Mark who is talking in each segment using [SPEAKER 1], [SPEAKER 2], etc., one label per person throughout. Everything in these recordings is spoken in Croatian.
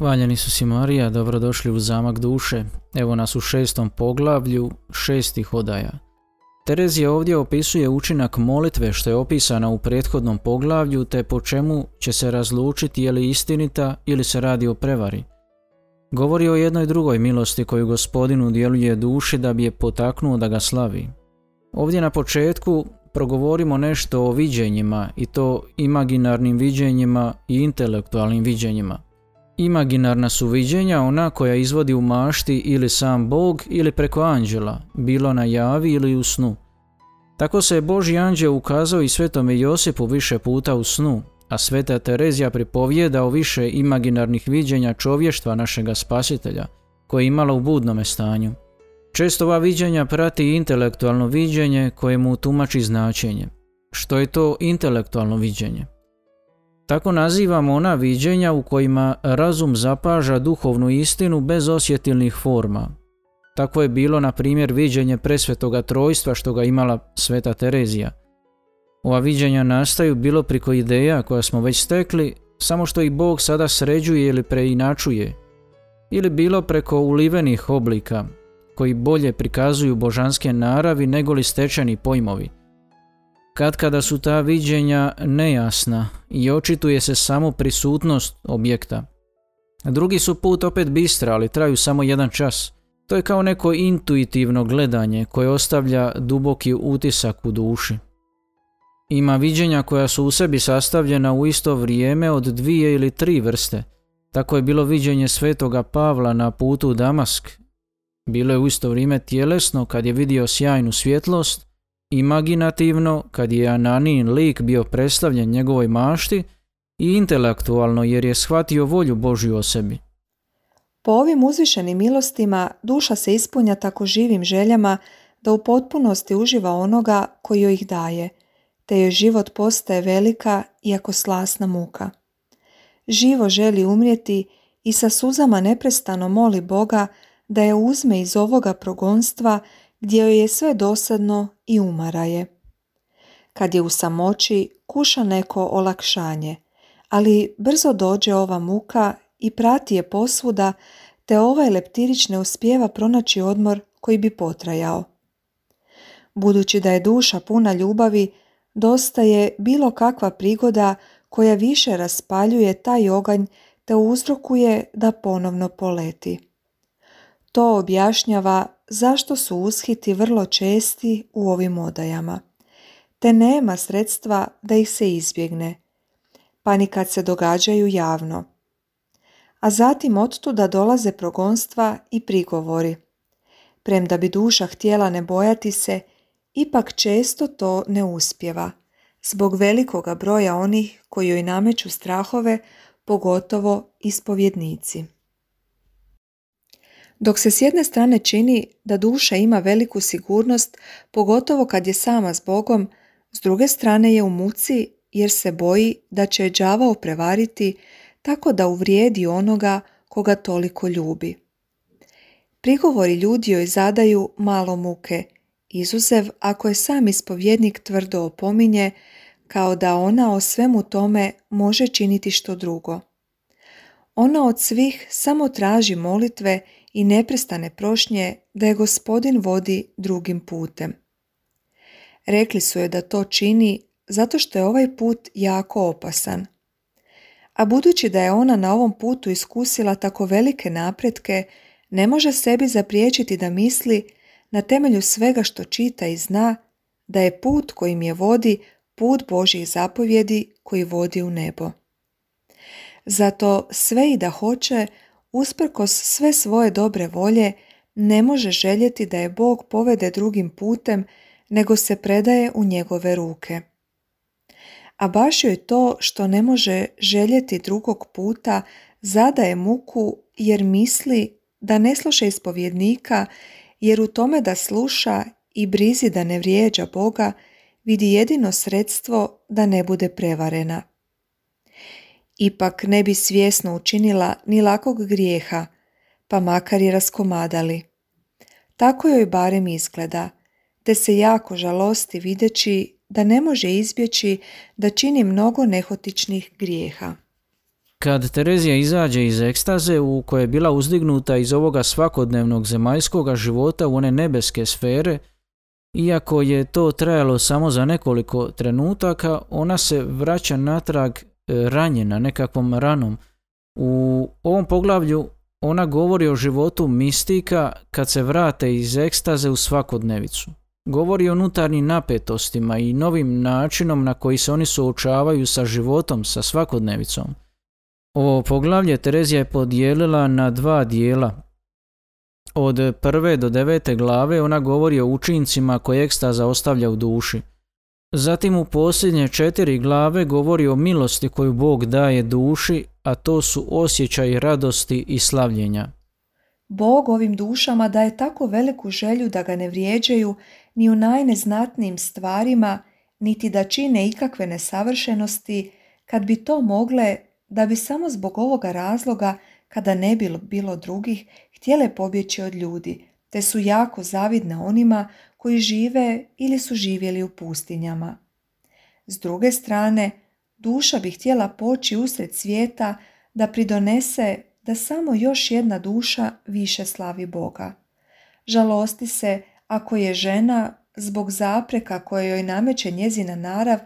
[SPEAKER 1] Valjeni su si Marija, dobrodošli u zamak duše. Evo nas u šestom poglavlju šestih odaja. Terezija ovdje opisuje učinak molitve što je opisana u prethodnom poglavlju te po čemu će se razlučiti je li istinita ili se radi o prevari. Govori o jednoj drugoj milosti koju gospodinu djeluje duši da bi je potaknuo da ga slavi. Ovdje na početku progovorimo nešto o viđenjima i to imaginarnim viđenjima i intelektualnim viđenjima. Imaginarna su viđenja ona koja izvodi u mašti ili sam Bog ili preko anđela, bilo na javi ili u snu. Tako se je Boži anđel ukazao i svetome Josipu više puta u snu, a sveta Terezija pripovijeda o više imaginarnih viđenja čovještva našega spasitelja, koje je imala u budnome stanju. Često ova viđenja prati intelektualno viđenje koje mu tumači značenje. Što je to intelektualno viđenje? Tako nazivamo ona viđenja u kojima razum zapaža duhovnu istinu bez osjetilnih forma. Tako je bilo, na primjer, viđenje presvetoga trojstva što ga imala sveta Terezija. Ova viđenja nastaju bilo priko ideja koja smo već stekli, samo što ih Bog sada sređuje ili preinačuje, ili bilo preko ulivenih oblika, koji bolje prikazuju božanske naravi nego li stečeni pojmovi. Kad kada su ta viđenja nejasna i očituje se samo prisutnost objekta. Drugi su put opet bistra, ali traju samo jedan čas. To je kao neko intuitivno gledanje koje ostavlja duboki utisak u duši. Ima viđenja koja su u sebi sastavljena u isto vrijeme od dvije ili tri vrste. Tako je bilo viđenje svetoga Pavla na putu u Damask. Bilo je u isto vrijeme tjelesno kad je vidio sjajnu svjetlost, imaginativno kad je Ananin lik bio predstavljen njegovoj mašti i intelektualno jer je shvatio volju Božju o sebi.
[SPEAKER 2] Po ovim uzvišenim milostima duša se ispunja tako živim željama da u potpunosti uživa onoga koji joj ih daje – te joj život postaje velika iako slasna muka. Živo želi umrijeti i sa suzama neprestano moli Boga da je uzme iz ovoga progonstva gdje joj je sve dosadno i umara je. Kad je u samoći, kuša neko olakšanje, ali brzo dođe ova muka i prati je posvuda, te ovaj leptirić ne uspijeva pronaći odmor koji bi potrajao. Budući da je duša puna ljubavi, Dosta je bilo kakva prigoda koja više raspaljuje taj oganj te uzrokuje da ponovno poleti. To objašnjava zašto su ushiti vrlo česti u ovim odajama, te nema sredstva da ih se izbjegne, pa ni kad se događaju javno. A zatim ottuda dolaze progonstva i prigovori. Premda bi duša htjela ne bojati se, ipak često to ne uspjeva, zbog velikoga broja onih koji joj nameću strahove, pogotovo ispovjednici. Dok se s jedne strane čini da duša ima veliku sigurnost, pogotovo kad je sama s Bogom, s druge strane je u muci jer se boji da će je đavao prevariti tako da uvrijedi onoga koga toliko ljubi. Prigovori ljudi joj zadaju malo muke izuzev ako je sam ispovjednik tvrdo opominje kao da ona o svemu tome može činiti što drugo. Ona od svih samo traži molitve i neprestane prošnje da je gospodin vodi drugim putem. Rekli su joj da to čini zato što je ovaj put jako opasan. A budući da je ona na ovom putu iskusila tako velike napretke, ne može sebi zapriječiti da misli na temelju svega što čita i zna da je put kojim je vodi put Božih zapovjedi koji vodi u nebo. Zato sve i da hoće, usprkos sve svoje dobre volje, ne može željeti da je Bog povede drugim putem, nego se predaje u njegove ruke. A baš joj to što ne može željeti drugog puta zadaje muku jer misli da ne sluša ispovjednika jer u tome da sluša i brizi da ne vrijeđa Boga vidi jedino sredstvo da ne bude prevarena. Ipak ne bi svjesno učinila ni lakog grijeha, pa makar je raskomadali. Tako joj barem izgleda, te se jako žalosti videći da ne može izbjeći da čini mnogo nehotičnih grijeha.
[SPEAKER 1] Kad Terezija izađe iz ekstaze u kojoj je bila uzdignuta iz ovoga svakodnevnog zemaljskoga života u one nebeske sfere, iako je to trajalo samo za nekoliko trenutaka, ona se vraća natrag ranjena nekakvom ranom. U ovom poglavlju ona govori o životu mistika kad se vrate iz ekstaze u svakodnevicu. Govori o unutarnjim napetostima i novim načinom na koji se oni suočavaju sa životom, sa svakodnevicom. Ovo poglavlje Terezija je podijelila na dva dijela. Od prve do devete glave ona govori o učincima koje ekstaza ostavlja u duši. Zatim u posljednje četiri glave govori o milosti koju Bog daje duši, a to su osjećaj radosti i slavljenja.
[SPEAKER 2] Bog ovim dušama daje tako veliku želju da ga ne vrijeđaju ni u najneznatnijim stvarima, niti da čine ikakve nesavršenosti, kad bi to mogle, da bi samo zbog ovoga razloga, kada ne bilo bilo drugih, htjele pobjeći od ljudi, te su jako zavidne onima koji žive ili su živjeli u pustinjama. S druge strane, duša bi htjela poći usred svijeta da pridonese da samo još jedna duša više slavi Boga. Žalosti se ako je žena zbog zapreka koje joj nameće njezina narav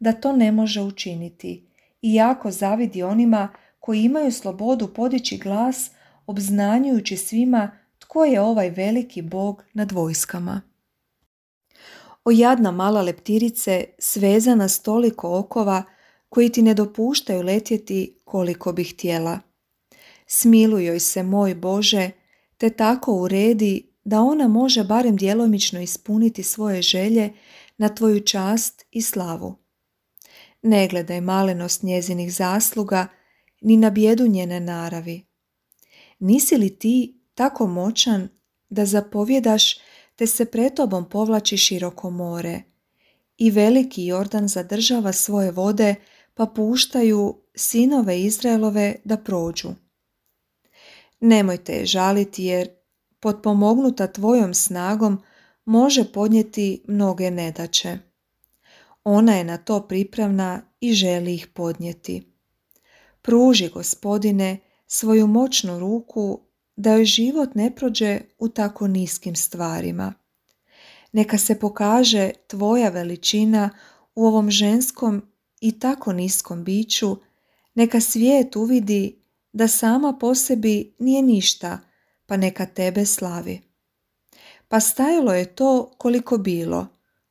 [SPEAKER 2] da to ne može učiniti i jako zavidi onima koji imaju slobodu podići glas obznanjujući svima tko je ovaj veliki bog nad vojskama. O jadna mala leptirice svezana s toliko okova koji ti ne dopuštaju letjeti koliko bih htjela. Smiluj joj se, moj Bože, te tako uredi da ona može barem djelomično ispuniti svoje želje na tvoju čast i slavu. Ne gledaj malenost njezinih zasluga, ni na bjedu njene naravi. Nisi li ti tako moćan da zapovjedaš te se pred tobom povlači široko more i veliki Jordan zadržava svoje vode pa puštaju sinove Izraelove da prođu. Nemojte je žaliti jer potpomognuta tvojom snagom može podnijeti mnoge nedaće. Ona je na to pripravna i želi ih podnijeti. Pruži, gospodine, svoju moćnu ruku da joj život ne prođe u tako niskim stvarima. Neka se pokaže tvoja veličina u ovom ženskom i tako niskom biću, neka svijet uvidi da sama po sebi nije ništa, pa neka tebe slavi. Pa stajalo je to koliko bilo.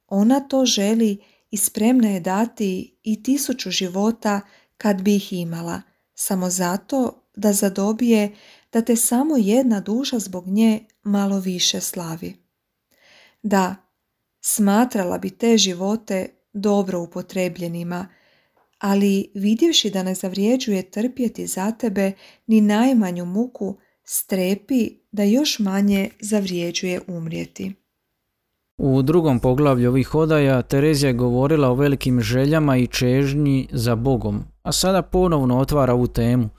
[SPEAKER 2] Ona to želi i spremna je dati i tisuću života kad bi ih imala, samo zato da zadobije da te samo jedna duša zbog nje malo više slavi. Da, smatrala bi te živote dobro upotrebljenima, ali vidjevši da ne zavrijeđuje trpjeti za tebe ni najmanju muku, strepi da još manje zavrijeđuje umrijeti.
[SPEAKER 1] U drugom poglavlju ovih odaja Terezija je govorila o velikim željama i čežnji za Bogom, a sada ponovno otvara ovu temu.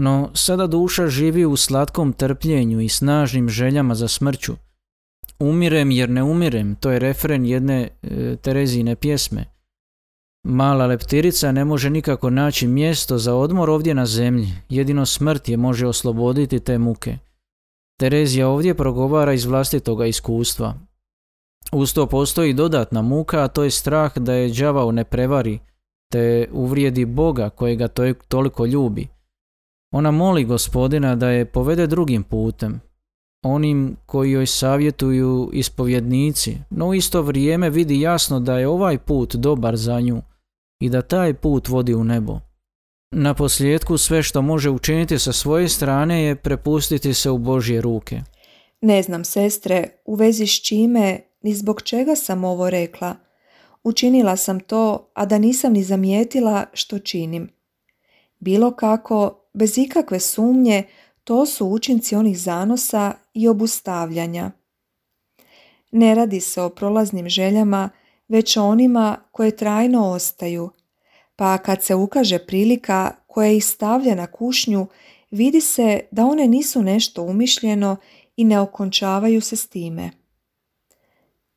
[SPEAKER 1] No sada duša živi u slatkom trpljenju i snažnim željama za smrću. Umirem jer ne umirem, to je refren jedne e, Terezine pjesme. Mala leptirica ne može nikako naći mjesto za odmor ovdje na zemlji, jedino smrt je može osloboditi te muke. Terezija ovdje progovara iz vlastitoga iskustva. Uz to postoji dodatna muka, a to je strah da je đavao ne prevari, te uvrijedi Boga kojega to toliko ljubi. Ona moli gospodina da je povede drugim putem, onim koji joj savjetuju ispovjednici, no u isto vrijeme vidi jasno da je ovaj put dobar za nju i da taj put vodi u nebo. Na posljedku sve što može učiniti sa svoje strane je prepustiti se u Božje ruke.
[SPEAKER 2] Ne znam, sestre, u vezi s čime ni zbog čega sam ovo rekla. Učinila sam to, a da nisam ni zamijetila što činim. Bilo kako, bez ikakve sumnje, to su učinci onih zanosa i obustavljanja. Ne radi se o prolaznim željama, već o onima koje trajno ostaju, pa kad se ukaže prilika koja ih stavlja na kušnju, vidi se da one nisu nešto umišljeno i ne okončavaju se s time.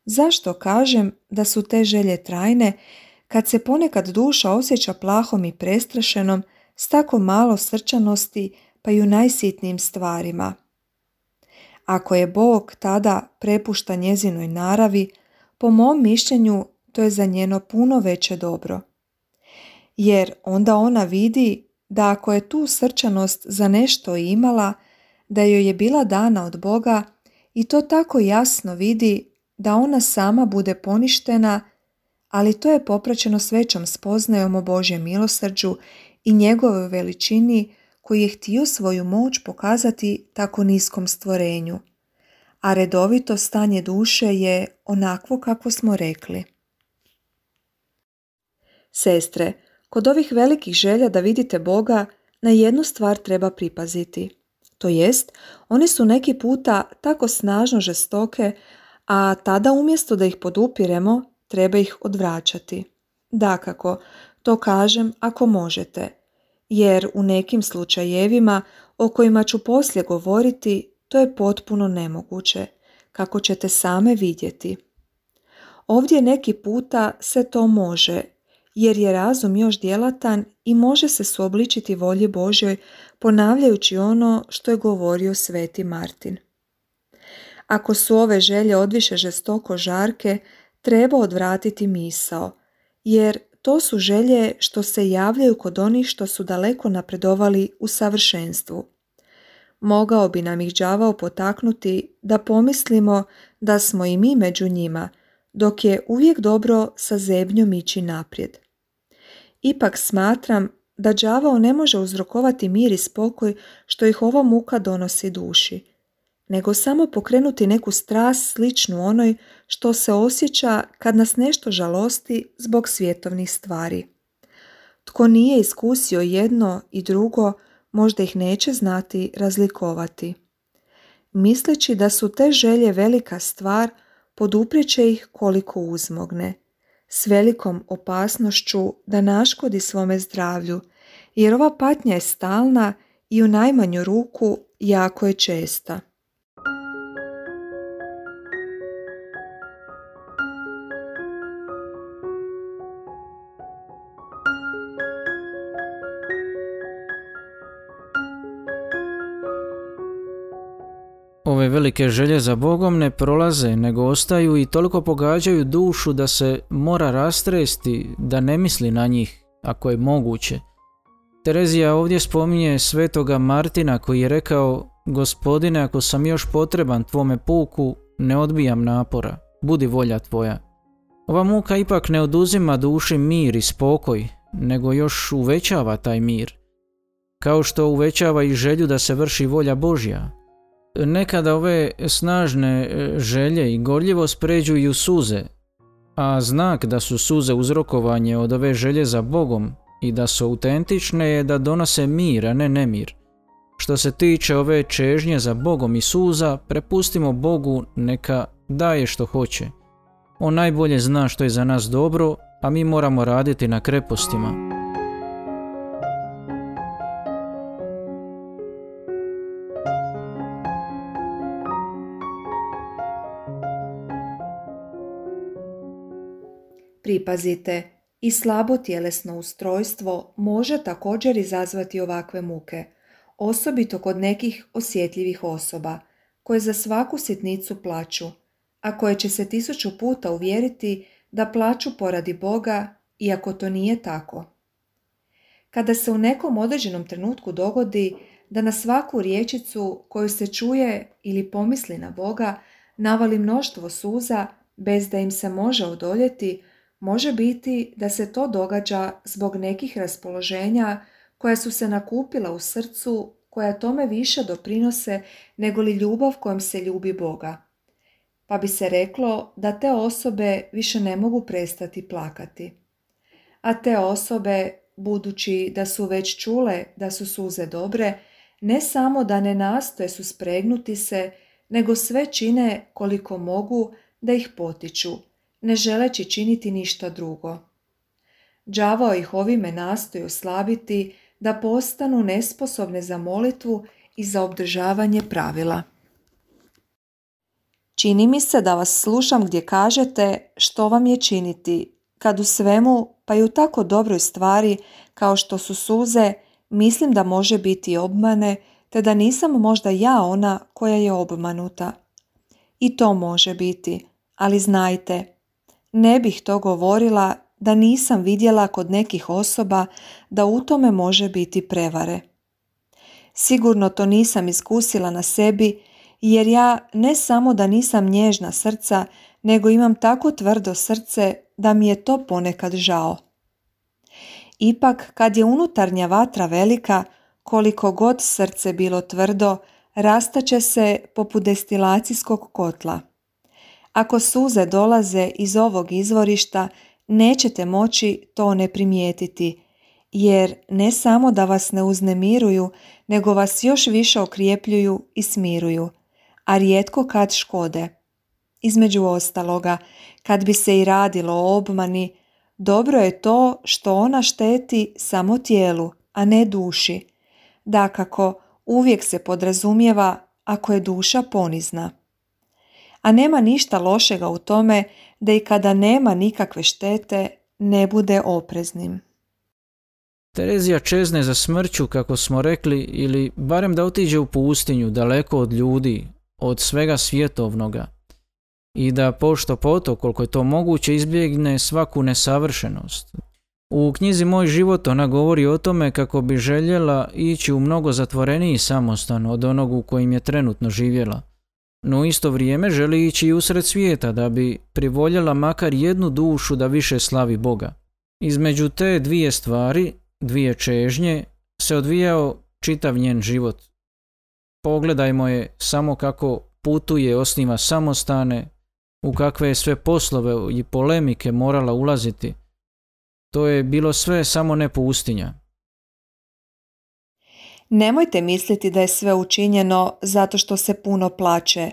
[SPEAKER 2] Zašto kažem da su te želje trajne kad se ponekad duša osjeća plahom i prestrašenom s tako malo srčanosti pa i u najsitnijim stvarima. Ako je Bog tada prepušta njezinoj naravi, po mom mišljenju to je za njeno puno veće dobro. Jer onda ona vidi da ako je tu srčanost za nešto imala, da joj je bila dana od Boga i to tako jasno vidi da ona sama bude poništena, ali to je popraćeno s spoznajom o Božjem milosrđu i njegovoj veličini koji je htio svoju moć pokazati tako niskom stvorenju. A redovito stanje duše je onakvo kako smo rekli. Sestre, kod ovih velikih želja da vidite Boga, na jednu stvar treba pripaziti. To jest, one su neki puta tako snažno žestoke, a tada umjesto da ih podupiremo, treba ih odvraćati. Dakako, to kažem ako možete, jer u nekim slučajevima o kojima ću poslije govoriti, to je potpuno nemoguće, kako ćete same vidjeti. Ovdje neki puta se to može, jer je razum još djelatan i može se suobličiti volji Božoj ponavljajući ono što je govorio sveti Martin. Ako su ove želje odviše žestoko žarke, treba odvratiti misao, jer to su želje što se javljaju kod onih što su daleko napredovali u savršenstvu. Mogao bi nam ih đavao potaknuti da pomislimo da smo i mi među njima, dok je uvijek dobro sa zebnjom ići naprijed. Ipak smatram da đavao ne može uzrokovati mir i spokoj što ih ova muka donosi duši, nego samo pokrenuti neku strast sličnu onoj što se osjeća kad nas nešto žalosti zbog svjetovnih stvari. Tko nije iskusio jedno i drugo, možda ih neće znati razlikovati. Misleći da su te želje velika stvar, poduprijeće ih koliko uzmogne, s velikom opasnošću da naškodi svome zdravlju, jer ova patnja je stalna i u najmanju ruku jako je česta.
[SPEAKER 1] Velike želje za Bogom ne prolaze, nego ostaju i toliko pogađaju dušu da se mora rastresti, da ne misli na njih, ako je moguće. Terezija ovdje spominje svetoga Martina koji je rekao Gospodine, ako sam još potreban tvome puku, ne odbijam napora, budi volja tvoja. Ova muka ipak ne oduzima duši mir i spokoj, nego još uvećava taj mir. Kao što uvećava i želju da se vrši volja Božja, Nekada ove snažne e, želje i gorljivo pređu i u suze, a znak da su suze uzrokovanje od ove želje za Bogom i da su autentične je da donose mir, a ne nemir. Što se tiče ove čežnje za Bogom i suza, prepustimo Bogu neka daje što hoće. On najbolje zna što je za nas dobro, a mi moramo raditi na krepostima.
[SPEAKER 2] Pripazite, i slabo tjelesno ustrojstvo može također izazvati ovakve muke, osobito kod nekih osjetljivih osoba, koje za svaku sitnicu plaću, a koje će se tisuću puta uvjeriti da plaću poradi Boga, iako to nije tako. Kada se u nekom određenom trenutku dogodi da na svaku riječicu koju se čuje ili pomisli na Boga navali mnoštvo suza bez da im se može odoljeti, Može biti da se to događa zbog nekih raspoloženja koja su se nakupila u srcu, koja tome više doprinose nego li ljubav kojom se ljubi Boga. Pa bi se reklo da te osobe više ne mogu prestati plakati. A te osobe, budući da su već čule da su suze dobre, ne samo da ne nastoje su spregnuti se, nego sve čine koliko mogu da ih potiču, ne želeći činiti ništa drugo. Đavao ih ovime nastoji oslabiti da postanu nesposobne za molitvu i za obdržavanje pravila. Čini mi se da vas slušam gdje kažete što vam je činiti, kad u svemu, pa i u tako dobroj stvari kao što su suze, Mislim da može biti obmane, te da nisam možda ja ona koja je obmanuta. I to može biti, ali znajte, ne bih to govorila da nisam vidjela kod nekih osoba da u tome može biti prevare. Sigurno to nisam iskusila na sebi jer ja ne samo da nisam nježna srca, nego imam tako tvrdo srce da mi je to ponekad žao. Ipak, kad je unutarnja vatra velika, koliko god srce bilo tvrdo, rastaće se poput destilacijskog kotla. Ako suze dolaze iz ovog izvorišta, nećete moći to ne primijetiti, jer ne samo da vas ne uznemiruju, nego vas još više okrijepljuju i smiruju, a rijetko kad škode. Između ostaloga, kad bi se i radilo o obmani, dobro je to što ona šteti samo tijelu, a ne duši. Dakako, uvijek se podrazumijeva ako je duša ponizna. A nema ništa lošega u tome da i kada nema nikakve štete ne bude opreznim.
[SPEAKER 1] Terezija čezne za smrću, kako smo rekli, ili barem da otiđe u pustinju, daleko od ljudi, od svega svjetovnoga, i da pošto poto, koliko je to moguće, izbjegne svaku nesavršenost. U knjizi Moj život ona govori o tome kako bi željela ići u mnogo zatvoreniji samostan od onog u kojim je trenutno živjela. No isto vrijeme želi ići usred svijeta da bi privoljela makar jednu dušu da više slavi Boga. Između te dvije stvari, dvije čežnje, se odvijao čitav njen život. Pogledajmo je samo kako putuje, osniva samostane, u kakve je sve poslove i polemike morala ulaziti. To je bilo sve samo ne pustinja.
[SPEAKER 2] Nemojte misliti da je sve učinjeno zato što se puno plaće.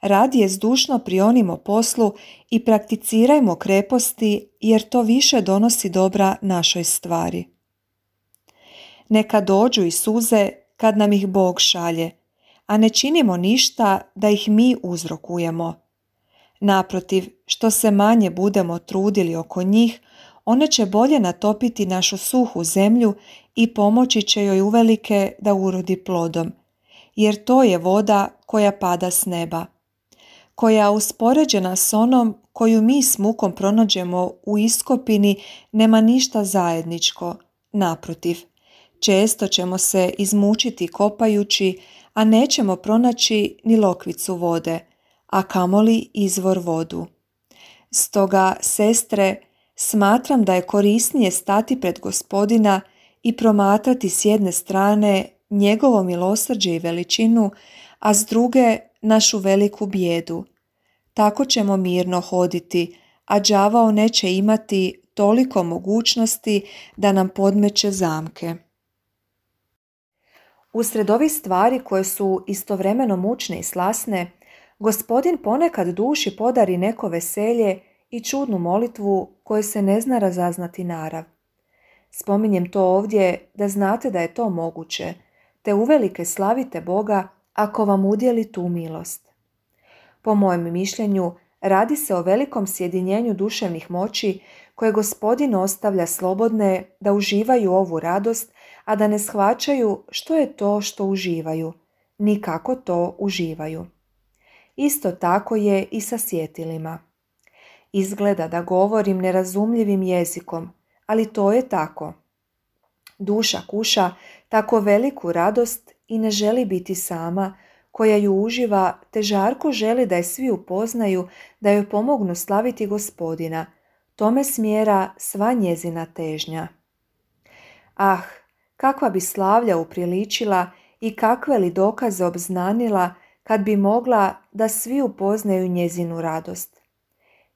[SPEAKER 2] Radije zdušno prionimo poslu i prakticirajmo kreposti jer to više donosi dobra našoj stvari. Neka dođu i suze kad nam ih Bog šalje, a ne činimo ništa da ih mi uzrokujemo. Naprotiv, što se manje budemo trudili oko njih, one će bolje natopiti našu suhu zemlju i pomoći će joj uvelike da urodi plodom, jer to je voda koja pada s neba, koja uspoređena s onom koju mi s mukom pronađemo u iskopini nema ništa zajedničko, naprotiv. Često ćemo se izmučiti kopajući, a nećemo pronaći ni lokvicu vode, a kamoli izvor vodu. Stoga, sestre, smatram da je korisnije stati pred gospodina i promatrati s jedne strane njegovo milosrđe i veličinu, a s druge našu veliku bijedu. Tako ćemo mirno hoditi, a đavao neće imati toliko mogućnosti da nam podmeće zamke. Usred ovih stvari koje su istovremeno mučne i slasne, Gospodin ponekad duši podari neko veselje i čudnu molitvu koje se ne zna razaznati narav. Spominjem to ovdje da znate da je to moguće, te uvelike slavite Boga ako vam udjeli tu milost. Po mojem mišljenju, radi se o velikom sjedinjenju duševnih moći koje gospodin ostavlja slobodne da uživaju ovu radost, a da ne shvaćaju što je to što uživaju, ni kako to uživaju. Isto tako je i sa sjetilima. Izgleda da govorim nerazumljivim jezikom, ali to je tako. Duša kuša tako veliku radost i ne želi biti sama, koja ju uživa, te žarko želi da je svi upoznaju, da joj pomognu slaviti gospodina. Tome smjera sva njezina težnja. Ah, kakva bi slavlja upriličila i kakve li dokaze obznanila kad bi mogla da svi upoznaju njezinu radost.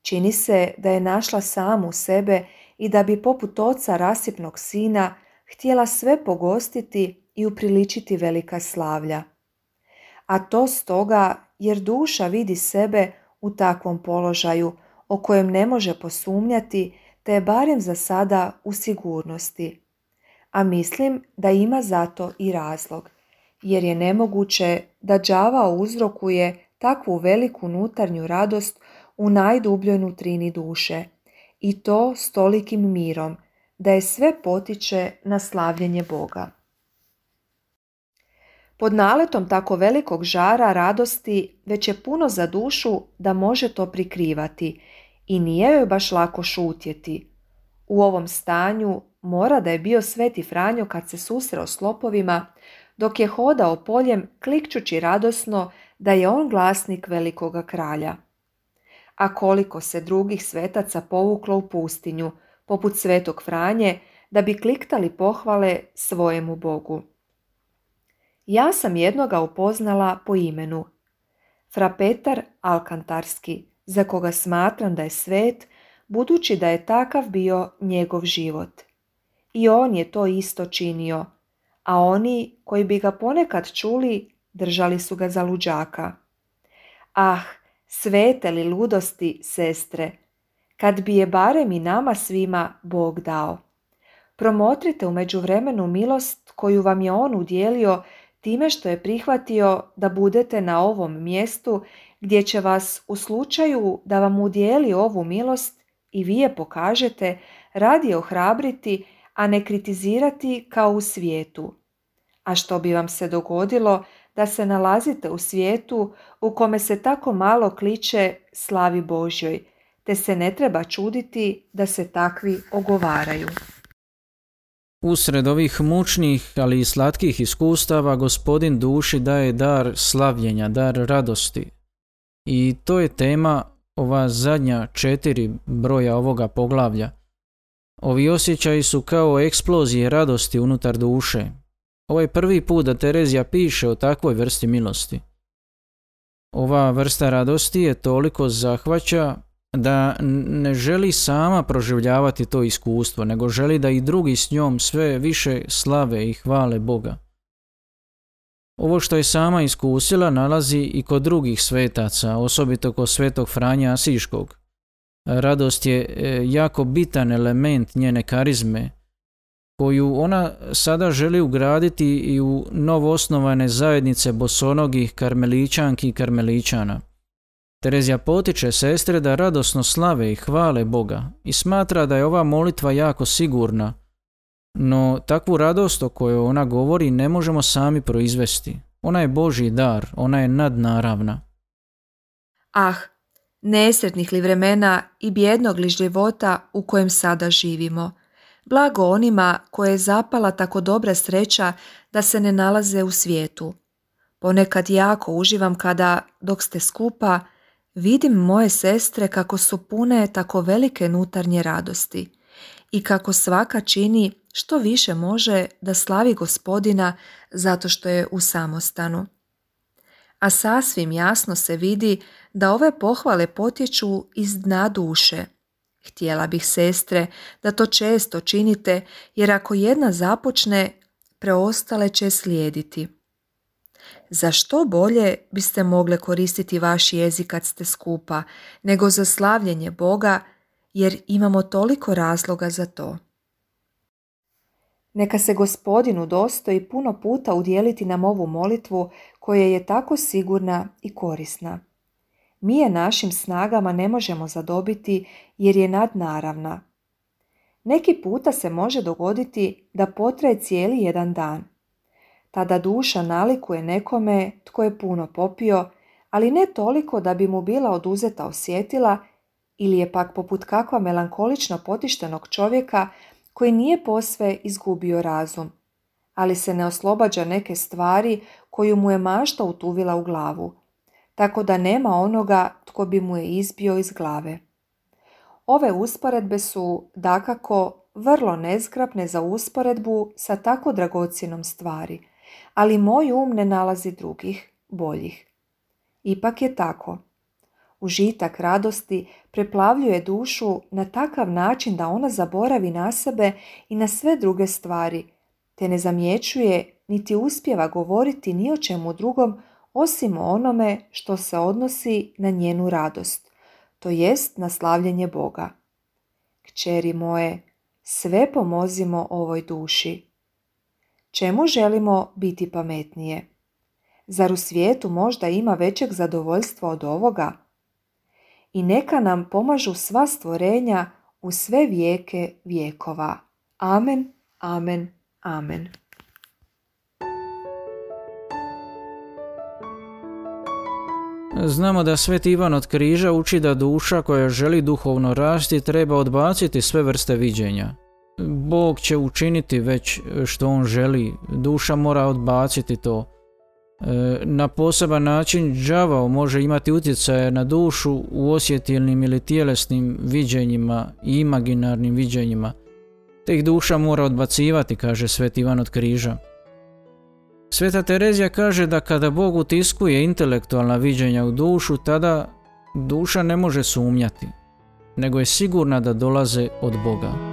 [SPEAKER 2] Čini se da je našla samu sebe i da bi poput oca rasipnog sina htjela sve pogostiti i upriličiti velika slavlja. A to stoga jer duša vidi sebe u takvom položaju o kojem ne može posumnjati te je barem za sada u sigurnosti. A mislim da ima zato i razlog – jer je nemoguće da đavao uzrokuje takvu veliku unutarnju radost u najdubljoj nutrini duše i to s tolikim mirom da je sve potiče na slavljenje Boga. Pod naletom tako velikog žara radosti već je puno za dušu da može to prikrivati i nije joj baš lako šutjeti. U ovom stanju mora da je bio sveti Franjo kad se susreo s lopovima, dok je hodao poljem klikčući radosno da je on glasnik velikoga kralja. A koliko se drugih svetaca povuklo u pustinju, poput svetog Franje, da bi kliktali pohvale svojemu Bogu. Ja sam jednoga upoznala po imenu. Frapetar Alkantarski, za koga smatram da je svet, budući da je takav bio njegov život. I on je to isto činio, a oni koji bi ga ponekad čuli, držali su ga za luđaka. Ah, svete li ludosti, sestre, kad bi je barem i nama svima Bog dao. Promotrite u međuvremenu milost koju vam je On udjelio time što je prihvatio da budete na ovom mjestu gdje će vas u slučaju da vam udijeli ovu milost i vi je pokažete radi ohrabriti, a ne kritizirati kao u svijetu. A što bi vam se dogodilo da se nalazite u svijetu u kome se tako malo kliče slavi Božjoj, te se ne treba čuditi da se takvi ogovaraju.
[SPEAKER 1] Usred ovih mučnih, ali i slatkih iskustava gospodin duši daje dar slavljenja, dar radosti. I to je tema ova zadnja četiri broja ovoga poglavlja. Ovi osjećaji su kao eksplozije radosti unutar duše. Ovo je prvi put da Terezija piše o takvoj vrsti milosti. Ova vrsta radosti je toliko zahvaća da ne želi sama proživljavati to iskustvo, nego želi da i drugi s njom sve više slave i hvale Boga. Ovo što je sama iskusila nalazi i kod drugih svetaca, osobito kod svetog Franja Asiškog. Radost je e, jako bitan element njene karizme, koju ona sada želi ugraditi i u novoosnovane zajednice bosonogih karmeličanki i karmeličana. Terezija potiče sestre da radosno slave i hvale Boga i smatra da je ova molitva jako sigurna, no takvu radost o kojoj ona govori ne možemo sami proizvesti. Ona je Božji dar, ona je nadnaravna.
[SPEAKER 2] Ah, nesretnih li vremena i bjednog li života u kojem sada živimo. Blago onima koje je zapala tako dobra sreća da se ne nalaze u svijetu. Ponekad jako uživam kada, dok ste skupa, Vidim moje sestre kako su pune tako velike nutarnje radosti i kako svaka čini što više može da slavi gospodina zato što je u samostanu. A sasvim jasno se vidi da ove pohvale potječu iz dna duše. Htjela bih sestre da to često činite jer ako jedna započne, preostale će slijediti. Za što bolje biste mogle koristiti vaš jezik kad ste skupa, nego za slavljenje Boga, jer imamo toliko razloga za to. Neka se gospodinu dostoji puno puta udjeliti nam ovu molitvu koja je tako sigurna i korisna. Mi je našim snagama ne možemo zadobiti jer je nadnaravna. Neki puta se može dogoditi da potraje cijeli jedan dan, tada duša nalikuje nekome tko je puno popio, ali ne toliko da bi mu bila oduzeta osjetila ili je pak poput kakva melankolično potištenog čovjeka koji nije posve izgubio razum, ali se ne oslobađa neke stvari koju mu je mašta utuvila u glavu, tako da nema onoga tko bi mu je izbio iz glave. Ove usporedbe su, dakako, vrlo nezgrapne za usporedbu sa tako dragocjenom stvari – ali moj um ne nalazi drugih, boljih. Ipak je tako. Užitak radosti preplavljuje dušu na takav način da ona zaboravi na sebe i na sve druge stvari, te ne zamjećuje niti uspjeva govoriti ni o čemu drugom osim onome što se odnosi na njenu radost, to jest na slavljenje Boga. Kćeri moje, sve pomozimo ovoj duši. Čemu želimo biti pametnije? Zar u svijetu možda ima većeg zadovoljstva od ovoga? I neka nam pomažu sva stvorenja u sve vijeke vijekova. Amen, amen, amen.
[SPEAKER 1] Znamo da Sveti Ivan od križa uči da duša koja želi duhovno rasti treba odbaciti sve vrste viđenja. Bog će učiniti već što on želi, duša mora odbaciti to. E, na poseban način džavao može imati utjecaje na dušu u osjetilnim ili tjelesnim viđenjima i imaginarnim viđenjima. Te ih duša mora odbacivati, kaže Sveti Ivan od križa. Sveta Terezija kaže da kada Bog utiskuje intelektualna viđenja u dušu, tada duša ne može sumnjati, nego je sigurna da dolaze od Boga.